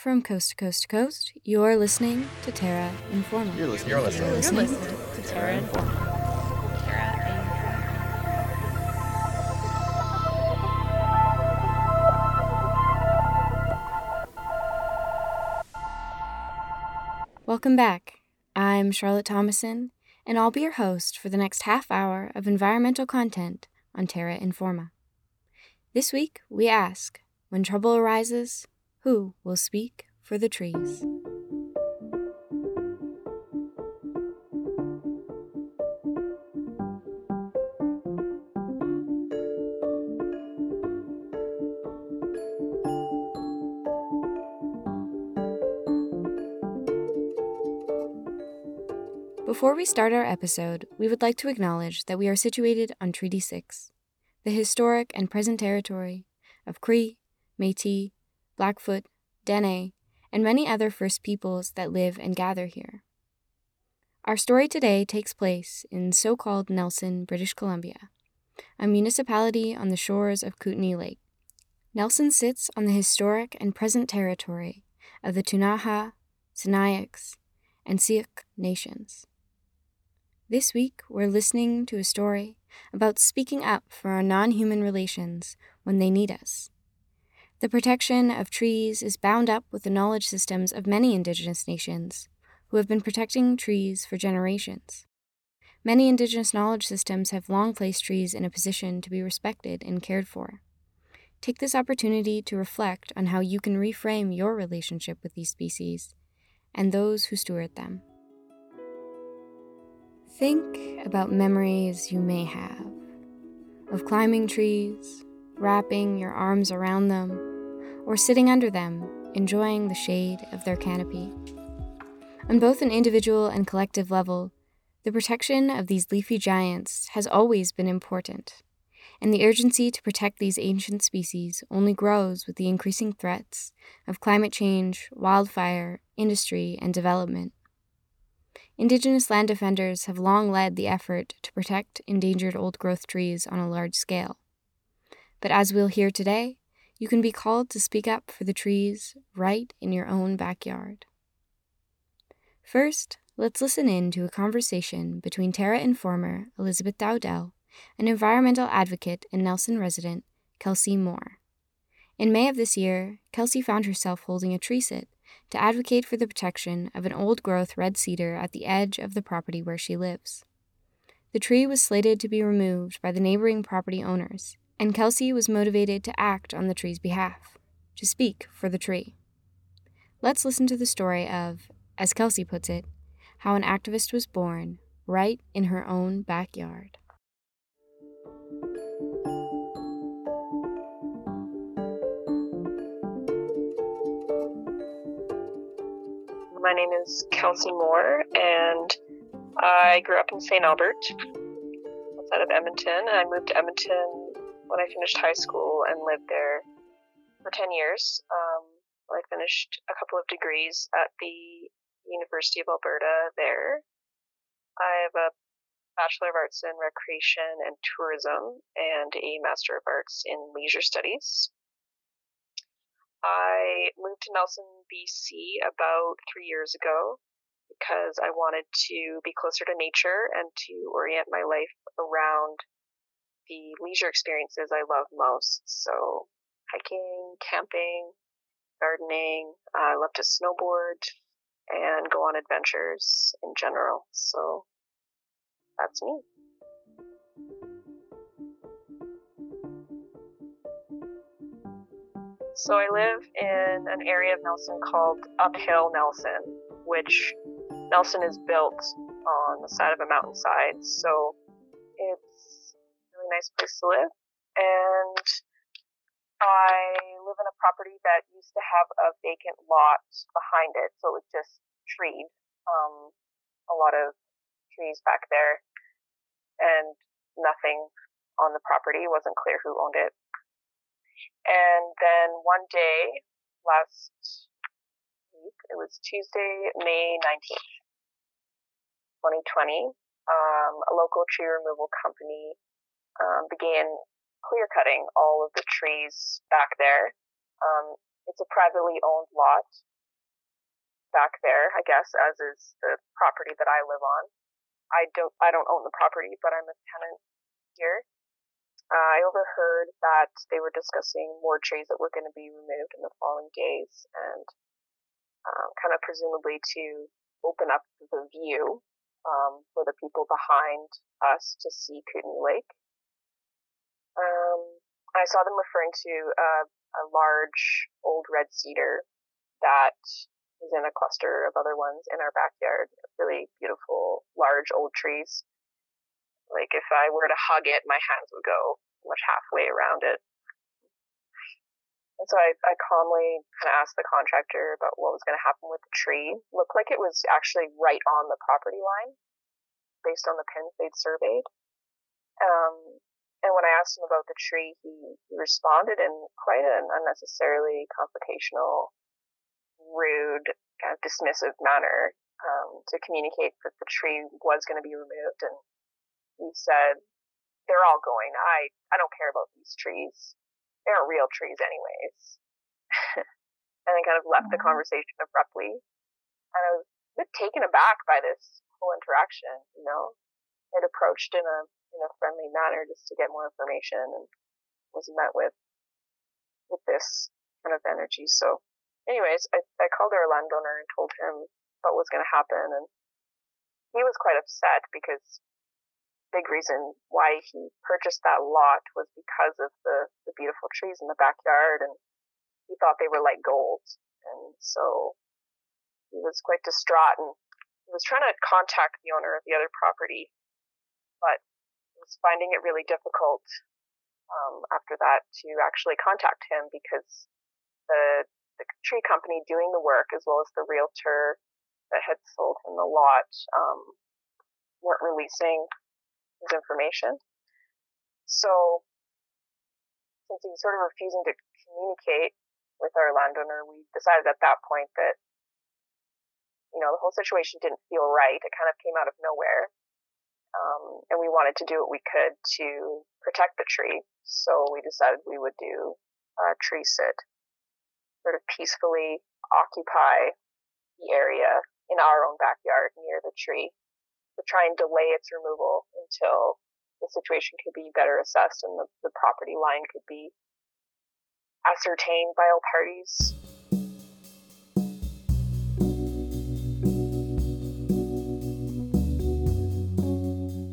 From coast to coast to coast, you're listening to Terra Informa. You're listening. You're to listening. You're listening to Terra Informa. Terra Welcome back. I'm Charlotte Thomason, and I'll be your host for the next half hour of environmental content on Terra Informa. This week, we ask when trouble arises, who will speak for the trees? Before we start our episode, we would like to acknowledge that we are situated on Treaty 6, the historic and present territory of Cree, Metis, Blackfoot, Dene, and many other First Peoples that live and gather here. Our story today takes place in so called Nelson, British Columbia, a municipality on the shores of Kootenay Lake. Nelson sits on the historic and present territory of the Ktunaxa, Sinixt, and Syilx nations. This week, we're listening to a story about speaking up for our non human relations when they need us. The protection of trees is bound up with the knowledge systems of many Indigenous nations who have been protecting trees for generations. Many Indigenous knowledge systems have long placed trees in a position to be respected and cared for. Take this opportunity to reflect on how you can reframe your relationship with these species and those who steward them. Think about memories you may have of climbing trees, wrapping your arms around them, or sitting under them, enjoying the shade of their canopy. On both an individual and collective level, the protection of these leafy giants has always been important, and the urgency to protect these ancient species only grows with the increasing threats of climate change, wildfire, industry, and development. Indigenous land defenders have long led the effort to protect endangered old growth trees on a large scale. But as we'll hear today, you can be called to speak up for the trees right in your own backyard. First, let's listen in to a conversation between Terra Informer Elizabeth Dowdell and environmental advocate and Nelson resident Kelsey Moore. In May of this year, Kelsey found herself holding a tree sit to advocate for the protection of an old growth red cedar at the edge of the property where she lives. The tree was slated to be removed by the neighboring property owners, and Kelsey was motivated to act on the tree's behalf, to speak for the tree. Let's listen to the story of, as Kelsey puts it, how an activist was born right in her own backyard. My name is Kelsey Moore, and I grew up in St. Albert, outside of Edmonton. I moved to Edmonton when I finished high school and lived there for 10 years. Um, I finished a couple of degrees at the University of Alberta there. I have a Bachelor of Arts in Recreation and Tourism and a Master of Arts in Leisure Studies. I moved to Nelson, BC about three years ago because I wanted to be closer to nature and to orient my life around the leisure experiences I love most. So, hiking, camping, gardening. I love to snowboard and go on adventures in general. So, that's me. So I live in an area of Nelson called Uphill Nelson, which Nelson is built on the side of a mountainside. So nice place to live. And I live in a property that used to have a vacant lot behind it, so it was just treed. Um, a lot of trees back there, and nothing on the property. It wasn't clear who owned it. And then one day, last week, it was Tuesday, May 19th, 2020, um, a local tree removal company um, began clear cutting all of the trees back there. Um, it's a privately owned lot back there, I guess, as is the property that I live on. I don't I don't own the property, but I'm a tenant here. Uh, I overheard that they were discussing more trees that were going to be removed in the following days, and um, kind of presumably to open up the view um, for the people behind us to see Kootenay Lake. Um, I saw them referring to uh, a large old red cedar that is in a cluster of other ones in our backyard. Really beautiful, large old trees. Like if I were to hug it, my hands would go much halfway around it. And so I, I calmly kind of asked the contractor about what was going to happen with the tree. Looked like it was actually right on the property line, based on the pins they'd surveyed. Um, and when I asked him about the tree, he, he responded in quite an unnecessarily confrontational rude, kind of dismissive manner um, to communicate that the tree was going to be removed. And he said, "They're all going. I I don't care about these trees. They aren't real trees, anyways." and then kind of left the conversation abruptly. And I was a bit taken aback by this whole interaction. You know, it approached in a in a friendly manner just to get more information and was met with with this kind of energy. So anyways, I, I called our landowner and told him what was going to happen, and he was quite upset because big reason why he purchased that lot was because of the, the beautiful trees in the backyard, and he thought they were like gold, and so he was quite distraught, and he was trying to contact the owner of the other property, but was finding it really difficult um, after that to actually contact him because the the tree company doing the work as well as the realtor that had sold him the lot um, weren't releasing his information. So, since he was sort of refusing to communicate with our landowner, we decided at that point that, you know, the whole situation didn't feel right. It kind of came out of nowhere. Um, and we wanted to do what we could to protect the tree. So we decided we would do a tree sit sort of peacefully occupy the area in our own backyard near the tree to try and delay its removal until the situation could be better assessed and the, the property line could be ascertained by all parties.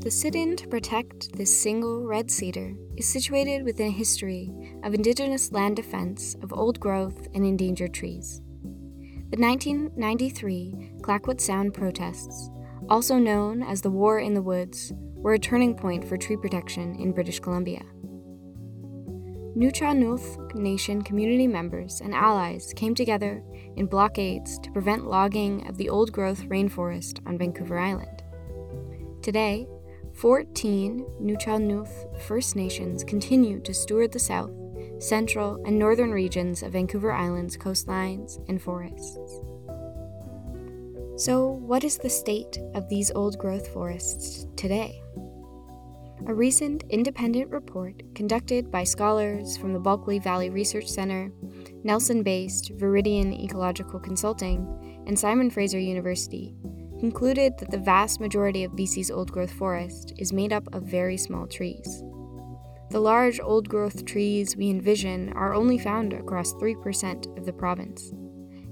The sit in to protect this single red cedar is situated within a history of Indigenous land defense of old growth and endangered trees. The 1993 Clayoquot Sound protests, also known as the War in the Woods, were a turning point for tree protection in British Columbia. Nuu-chah-nulth Nation community members and allies came together in blockades to prevent logging of the old growth rainforest on Vancouver Island. Today, 14 Nuu-chah-nulth First Nations continue to steward the south, central, and northern regions of Vancouver Island's coastlines and forests. So, what is the state of these old growth forests today? A recent independent report conducted by scholars from the Bulkley Valley Research Center, Nelson based Veridian Ecological Consulting, and Simon Fraser University concluded that the vast majority of BC's old growth forest is made up of very small trees. The large old growth trees we envision are only found across 3% of the province,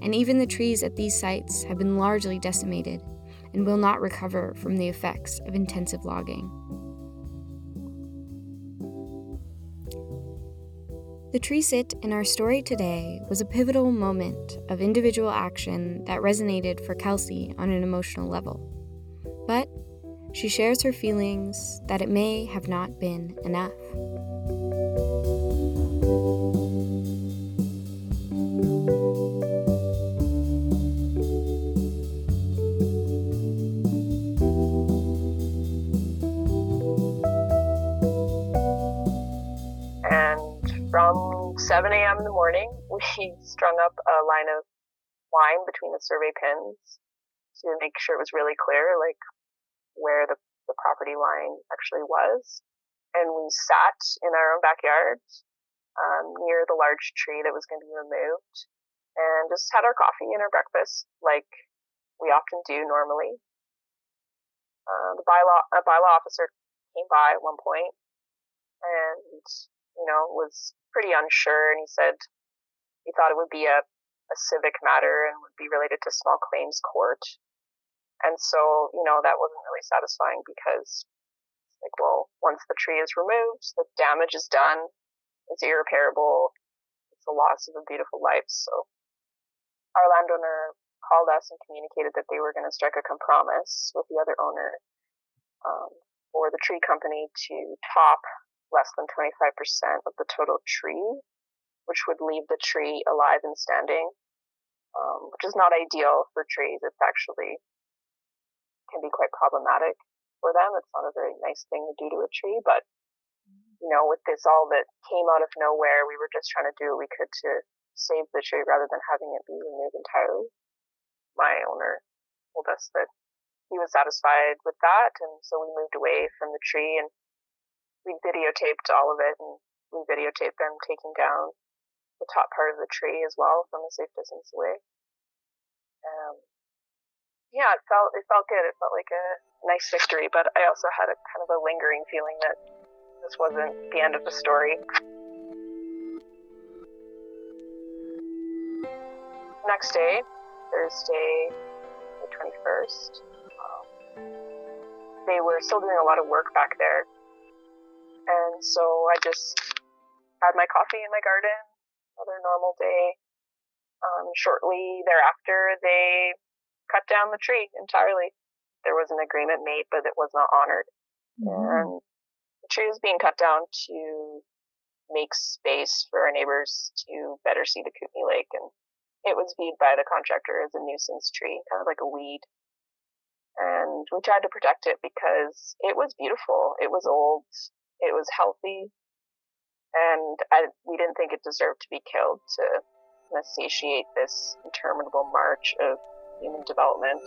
and even the trees at these sites have been largely decimated and will not recover from the effects of intensive logging. The tree sit in our story today was a pivotal moment of individual action that resonated for Kelsey on an emotional level. But she shares her feelings that it may have not been enough. Strung up a line of line between the survey pins to make sure it was really clear, like where the, the property line actually was. And we sat in our own backyard um, near the large tree that was going to be removed and just had our coffee and our breakfast like we often do normally. Uh, the bylaw, a bylaw officer came by at one point and, you know, was pretty unsure and he said he thought it would be a, a civic matter and would be related to small claims court. And so, you know, that wasn't really satisfying because, it's like, well, once the tree is removed, the damage is done, it's irreparable, it's the loss of a beautiful life. So, our landowner called us and communicated that they were going to strike a compromise with the other owner um, for the tree company to top less than 25% of the total tree, which would leave the tree alive and standing, um, which is not ideal for trees. It's actually can be quite problematic for them. It's not a very nice thing to do to a tree, but you know, with this all that came out of nowhere, we were just trying to do what we could to save the tree rather than having it be removed entirely. My owner told us that he was satisfied with that, and so we moved away from the tree and we videotaped all of it, and we videotaped them taking down the top part of the tree as well from a safe distance away. Um, yeah, it felt it felt good. It felt like a nice victory, but I also had a kind of a lingering feeling that this wasn't the end of the story. Next day, Thursday, the 21st, um, they were still doing a lot of work back there. And so I just had my coffee in my garden, another normal day. Um, shortly thereafter, they cut down the tree entirely. There was an agreement made, but it was not honored. Mm-hmm. And the tree was being cut down to make space for our neighbors to better see the Kootenay Lake. And it was viewed by the contractor as a nuisance tree, kind of like a weed. And we tried to protect it because it was beautiful. It was old. It was healthy. And I, we didn't think it deserved to be killed to satiate this interminable march of human development.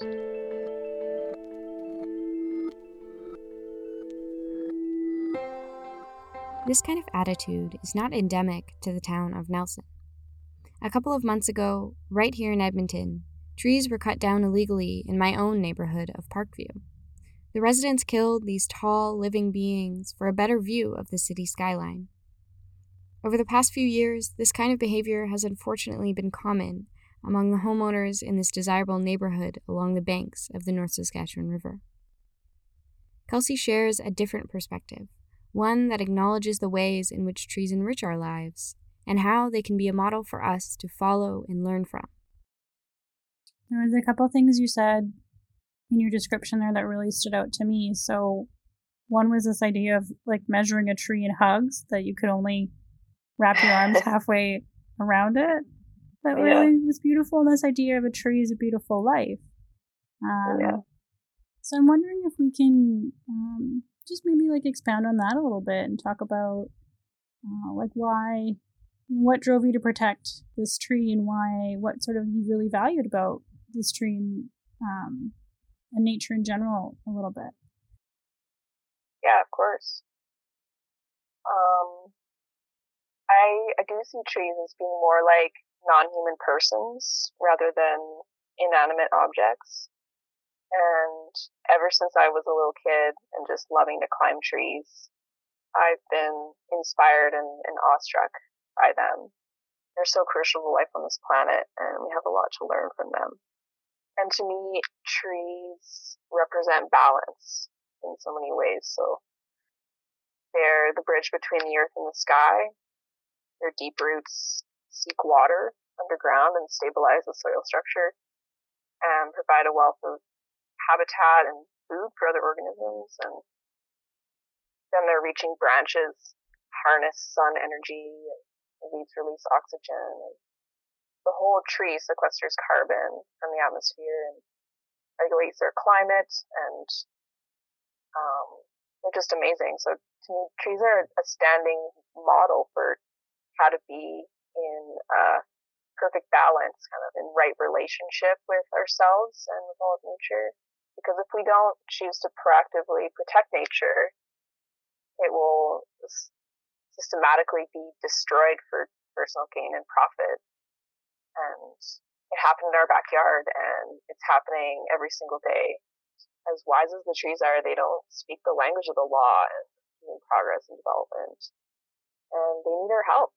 This kind of attitude is not endemic to the town of Nelson. A couple of months ago, right here in Edmonton, trees were cut down illegally in my own neighborhood of Parkview. The residents killed these tall, living beings for a better view of the city skyline. Over the past few years, this kind of behavior has unfortunately been common among the homeowners in this desirable neighborhood along the banks of the North Saskatchewan River. Kelsey shares a different perspective, one that acknowledges the ways in which trees enrich our lives and how they can be a model for us to follow and learn from. There was a couple things you said in your description there that really stood out to me. So, one was this idea of like measuring a tree in hugs that you could only wrap your arms halfway around it that yeah. really was beautiful. And this idea of a tree is a beautiful life. Um, yeah. So I'm wondering if we can um, just maybe like expound on that a little bit and talk about uh, like why, what drove you to protect this tree and why, what sort of you really valued about this tree and, um, and nature in general a little bit. Yeah, of course. Um, I I do see trees as being more like non-human persons rather than inanimate objects. And ever since I was a little kid and just loving to climb trees, I've been inspired and, and awestruck by them. They're so crucial to life on this planet, and we have a lot to learn from them. And to me, trees represent balance in so many ways. So they're the bridge between the earth and the sky. Their deep roots seek water underground and stabilize the soil structure and provide a wealth of habitat and food for other organisms. And then their reaching branches harness sun energy leaves release oxygen. The whole tree sequesters carbon from the atmosphere and regulates their climate and um, they're just amazing. So to me, trees are a standing model for how to be in a perfect balance, kind of in right relationship with ourselves and with all of nature. Because if we don't choose to proactively protect nature, it will systematically be destroyed for personal gain and profit. and it happened in our backyard, and it's happening every single day. As wise as the trees are, they don't speak the language of the law and progress and development, and they need our help.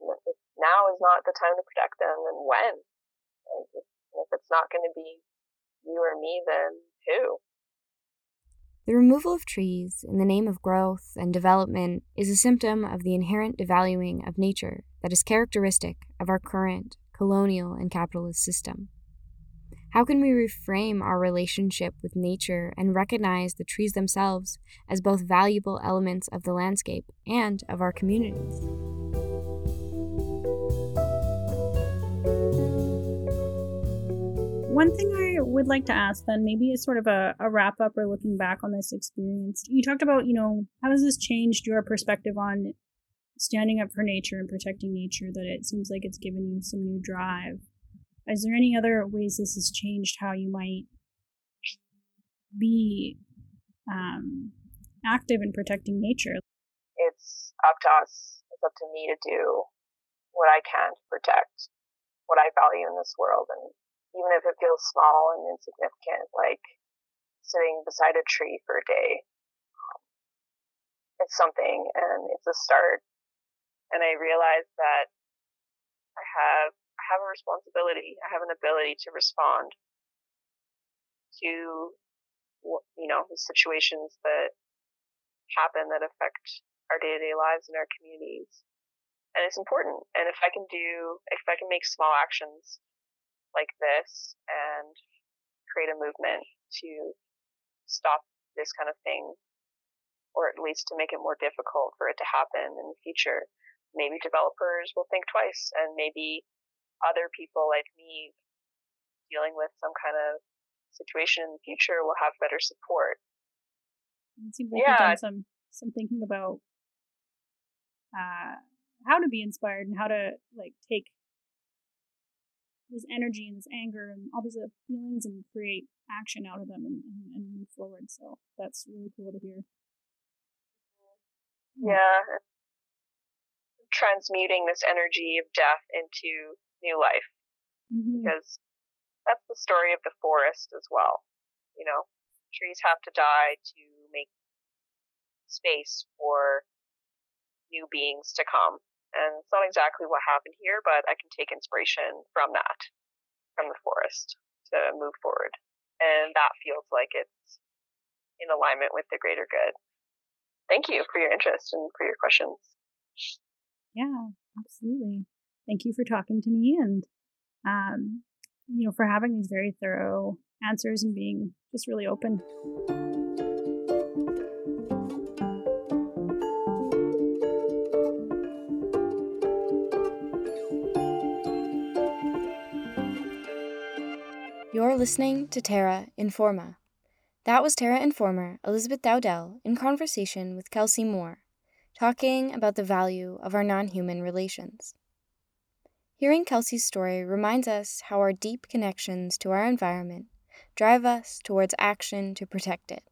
And now is not the time to protect them, then when? Like if, if it's not going to be you or me, then who? The removal of trees in the name of growth and development is a symptom of the inherent devaluing of nature that is characteristic of our current colonial and capitalist system. How can we reframe our relationship with nature and recognize the trees themselves as both valuable elements of the landscape and of our communities? One thing I would like to ask then, maybe as sort of a, a wrap up or looking back on this experience, you talked about, you know, how has this changed your perspective on standing up for nature and protecting nature that it seems like it's given you some new drive. Is there any other ways this has changed how you might be um, active in protecting nature? It's up to us. It's up to me to do what I can to protect what I value in this world. And even if it feels small and insignificant, like sitting beside a tree for a day, um, it's something and it's a start. And I realized that I have I have a responsibility. I have an ability to respond to you know the situations that happen that affect our day to day lives and our communities. And it's important. And if I can do, if I can make small actions like this and create a movement to stop this kind of thing, or at least to make it more difficult for it to happen in the future, maybe developers will think twice and maybe other people like me dealing with some kind of situation in the future will have better support. It seems like yeah. you've done some some thinking about uh, how to be inspired and how to like take this energy and this anger and all these other feelings and create action out of them and, and, and move forward. So that's really cool to hear. Yeah. Transmuting this energy of death into new life. Mm-hmm. Because that's the story of the forest as well. You know, trees have to die to make space for new beings to come. And it's not exactly what happened here, but I can take inspiration from that, from the forest, to move forward. And that feels like it's in alignment with the greater good. Thank you for your interest and for your questions. Yeah, absolutely. Thank you for talking to me and, um, you know, for having these very thorough answers and being just really open. You're listening to Terra Informa. That was Terra Informer Elizabeth Dowdell in conversation with Kelsey Moore, talking about the value of our non human relations. Hearing Kelsey's story reminds us how our deep connections to our environment drive us towards action to protect it,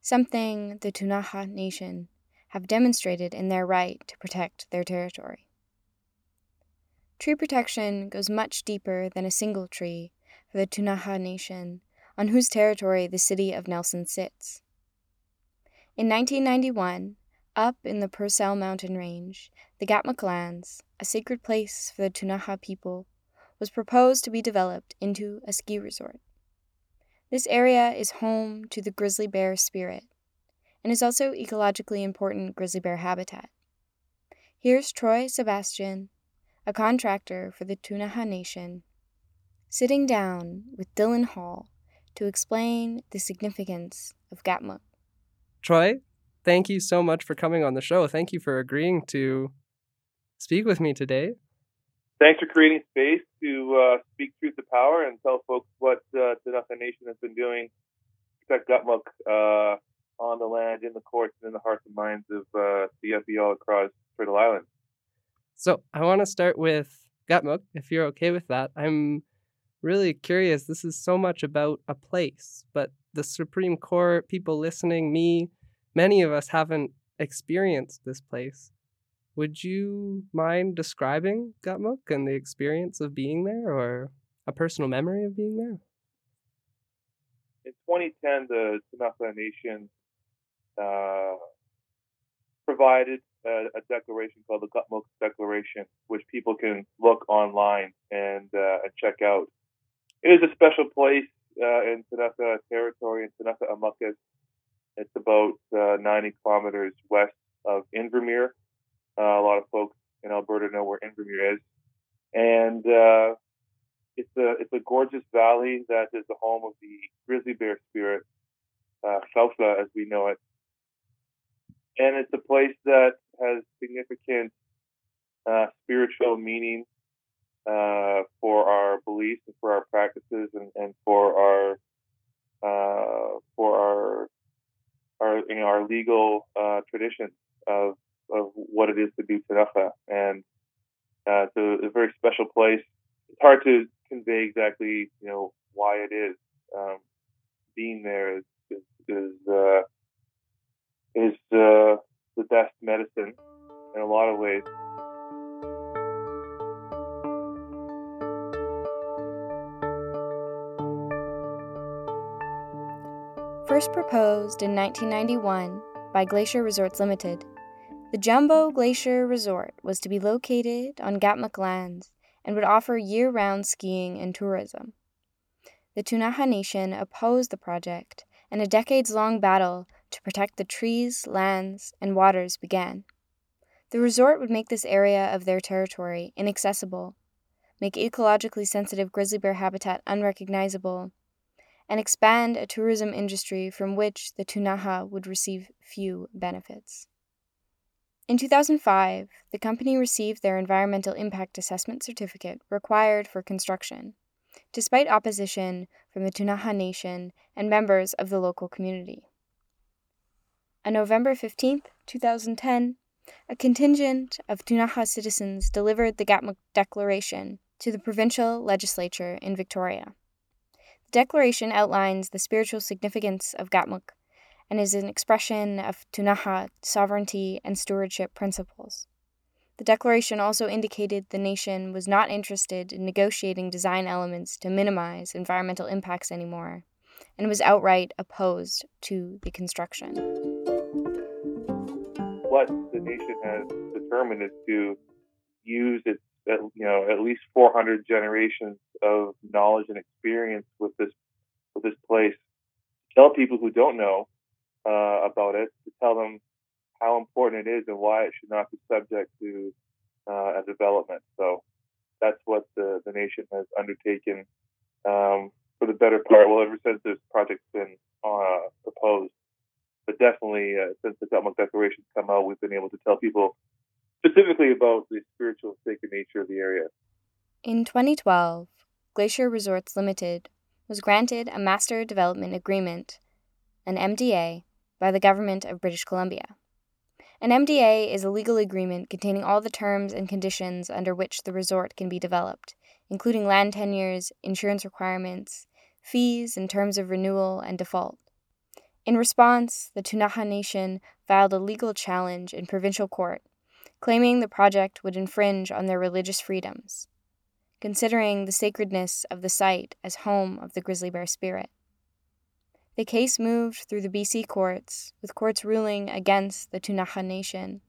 something the Ktunaxa Nation have demonstrated in their right to protect their territory. Tree protection goes much deeper than a single tree the Ktunaxa Nation, on whose territory the city of Nelson sits. In 1991, up in the Purcell mountain range, the Qat'muk lands, a sacred place for the Ktunaxa people, was proposed to be developed into a ski resort. This area is home to the grizzly bear spirit and is also ecologically important grizzly bear habitat. Here's Troy Sebastian, a contractor for the Ktunaxa Nation, sitting down with Dylan Hall to explain the significance of Qat'muk. Troy, thank you so much for coming on the show. Thank you for agreeing to speak with me today. Thanks for creating space to uh, speak truth to power and tell folks what uh, the Ktunaxa Nation has been doing to protect Qat'muk uh, on the land, in the courts, and in the hearts and minds of uh, the FE all across Turtle Island. So I want to start with Qat'muk, if you're okay with that. I'm really curious. This is so much about a place, but the Supreme Court, people listening, me, many of us haven't experienced this place. Would you mind describing Qat'muk and the experience of being there or a personal memory of being there? In 2010, the Ktunaxa Nation uh, provided a, a, declaration called the Qat'muk Declaration, which people can look online and, uh, and check out. It is a special place uh, in Ktunaxa territory in Ktunaxa Amukas. It's about uh, 90 kilometers west of Invermere. Uh, a lot of folks in Alberta know where Invermere is, and uh, it's a it's a gorgeous valley that is the home of the grizzly bear spirit, uh, as we know it, and it's a place that has significant uh, spiritual meaning uh, for our beliefs and for our practices and, and for our uh, for our our you know our legal uh, traditions of of what it is to be Ktunaxa. And uh, it's a, a, very special place. It's hard to convey exactly, you know, why it is. Um, being there is is is, uh, is uh, the best medicine in a lot of ways. First proposed in 1991 by Glacier Resorts Limited, the Jumbo Glacier Resort was to be located on Qat'muk lands and would offer year round skiing and tourism. The Ktunaxa Nation opposed the project, and a decades long battle to protect the trees, lands, and waters began. The resort would make this area of their territory inaccessible, make ecologically sensitive grizzly bear habitat unrecognizable, and expand a tourism industry from which the Ktunaxa would receive few benefits. In 2005, the company received their Environmental Impact Assessment certificate required for construction, despite opposition from the Ktunaxa Nation and members of the local community. On November 15, 2010, a contingent of Ktunaxa citizens delivered the Qat'muk Declaration to the provincial legislature in Victoria. Declaration outlines the spiritual significance of Qat'muk and is an expression of Ktunaxa sovereignty and stewardship principles. The declaration also indicated the nation was not interested in negotiating design elements to minimize environmental impacts anymore, and was outright opposed to the construction. What the nation has determined is to use its, you know, at least 400 generations of knowledge and experience with this with this place. Tell people who don't know uh, about it to tell them how important it is and why it should not be subject to uh, a development. So that's what the, the nation has undertaken um, for the better part. Well, ever since this project's been uh, proposed, but definitely uh, since the Qat'muk Declaration's come out, we've been able to tell people specifically about the spiritual sacred nature of the area. In 2012, Glacier Resorts Limited was granted a Master Development Agreement, an MDA, by the Government of British Columbia. An MDA is a legal agreement containing all the terms and conditions under which the resort can be developed, including land tenures, insurance requirements, fees, and terms of renewal and default. In response, the Ktunaxa Nation filed a legal challenge in provincial court, claiming the project would infringe on their religious freedoms, considering the sacredness of the site as home of the grizzly bear spirit. The case moved through the BC courts, with courts ruling against the Ktunaxa Nation.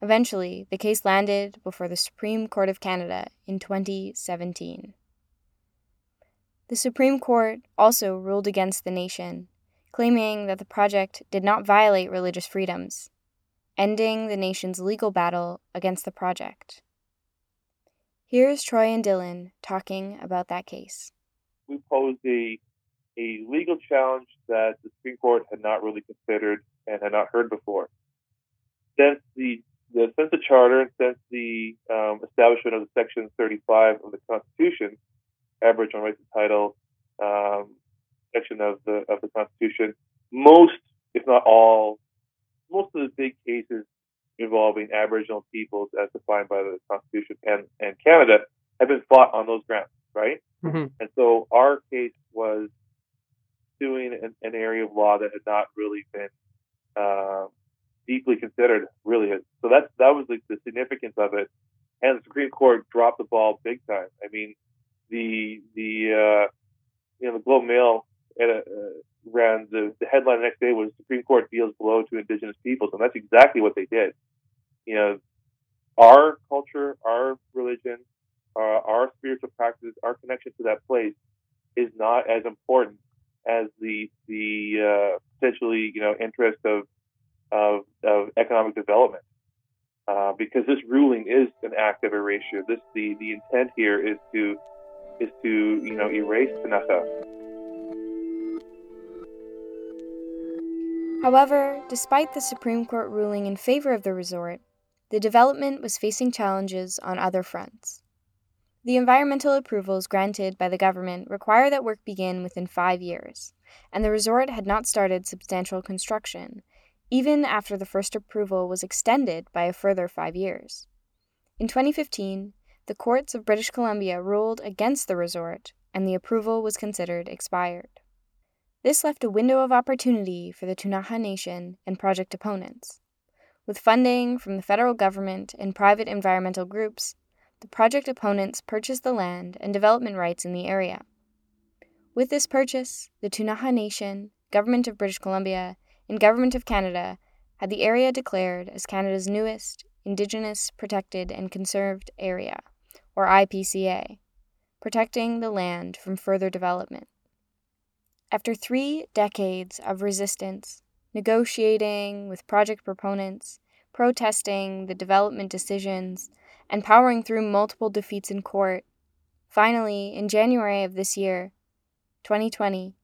Eventually, the case landed before the Supreme Court of Canada in 2017. The Supreme Court also ruled against the nation, claiming that the project did not violate religious freedoms, ending the nation's legal battle against the project. Here's Troy and Dylan talking about that case. We posed a a legal challenge that the Supreme Court had not really considered and had not heard before. Since the, the since the charter since the um, establishment of the Section 35 of the Constitution, Aboriginal Rights and Title um, section of the of the Constitution, most, if not all, most of the big cases involving Aboriginal peoples, as defined by the Constitution and, and Canada, have been fought on those grounds, right? Mm-hmm. And so our case was suing an, an, area of law that had not really been uh, deeply considered. Really, so that's that was like the significance of it, and the Supreme Court dropped the ball big time. I mean, the the uh, you know the Globe Mail at a, uh, ran the, the headline the next day was Supreme Court deals blow to Indigenous peoples, and that's exactly what they did. You know, our culture, our religion, uh, our spiritual practices, our connection to that place is not as important as the the uh, potentially you know interest of of, of economic development. Uh, because this ruling is an act of erasure. This the, the intent here is to is to you know erase Ktunaxa. However, despite the Supreme Court ruling in favor of the resort, the development was facing challenges on other fronts. The environmental approvals granted by the government require that work begin within five years, and the resort had not started substantial construction, even after the first approval was extended by a further five years. In 2015, the courts of British Columbia ruled against the resort, and the approval was considered expired. This left a window of opportunity for the Ktunaxa Nation and project opponents. With funding from the federal government and private environmental groups, the project opponents purchased the land and development rights in the area. With this purchase, the Ktunaxa Nation, Government of British Columbia, and Government of Canada had the area declared as Canada's newest Indigenous Protected and Conserved Area, or IPCA, protecting the land from further development. After three decades of resistance, negotiating with project proponents, protesting the development decisions, and powering through multiple defeats in court, finally, in January of this year, 2020,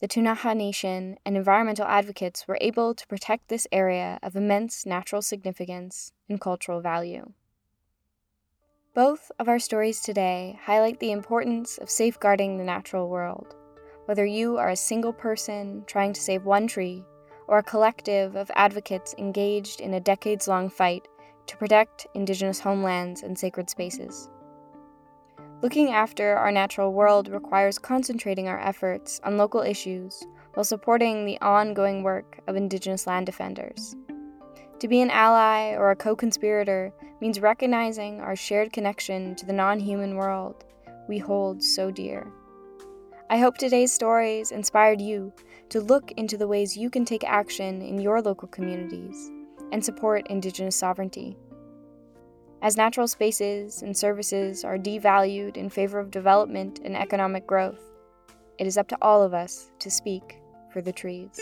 the Ktunaxa Nation and environmental advocates were able to protect this area of immense natural significance and cultural value. Both of our stories today highlight the importance of safeguarding the natural world, whether you are a single person trying to save one tree or a collective of advocates engaged in a decades long fight to protect Indigenous homelands and sacred spaces. Looking after our natural world requires concentrating our efforts on local issues while supporting the ongoing work of Indigenous land defenders. To be an ally or a co conspirator means recognizing our shared connection to the non human world we hold so dear. I hope today's stories inspired you to look into the ways you can take action in your local communities and support Indigenous sovereignty. As natural spaces and services are devalued in favor of development and economic growth, it is up to all of us to speak for the trees.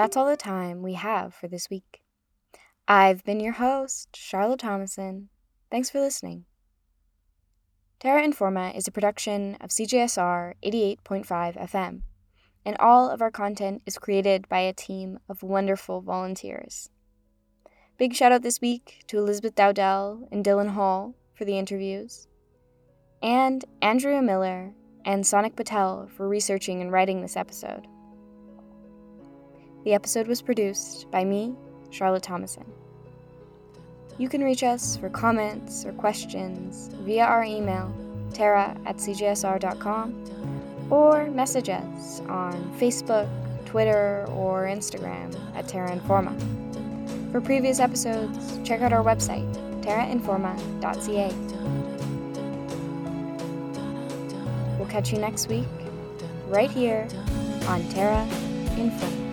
That's all the time we have for this week. I've been your host, Charlotte Thomason. Thanks for listening. Terra Informa is a production of CJSR 88.5 FM, and all of our content is created by a team of wonderful volunteers. Big shout out this week to Elizabeth Dowdell and Dylan Hall for the interviews, and Andrea Miller and Sonic Patel for researching and writing this episode. The episode was produced by me, Charlotte Thomason. You can reach us for comments or questions via our email, terra at cjsr.com, or message us on Facebook, Twitter, or Instagram at Terra Informa. For previous episodes, check out our website, terrainforma.ca. We'll catch you next week, right here on Terra Informa.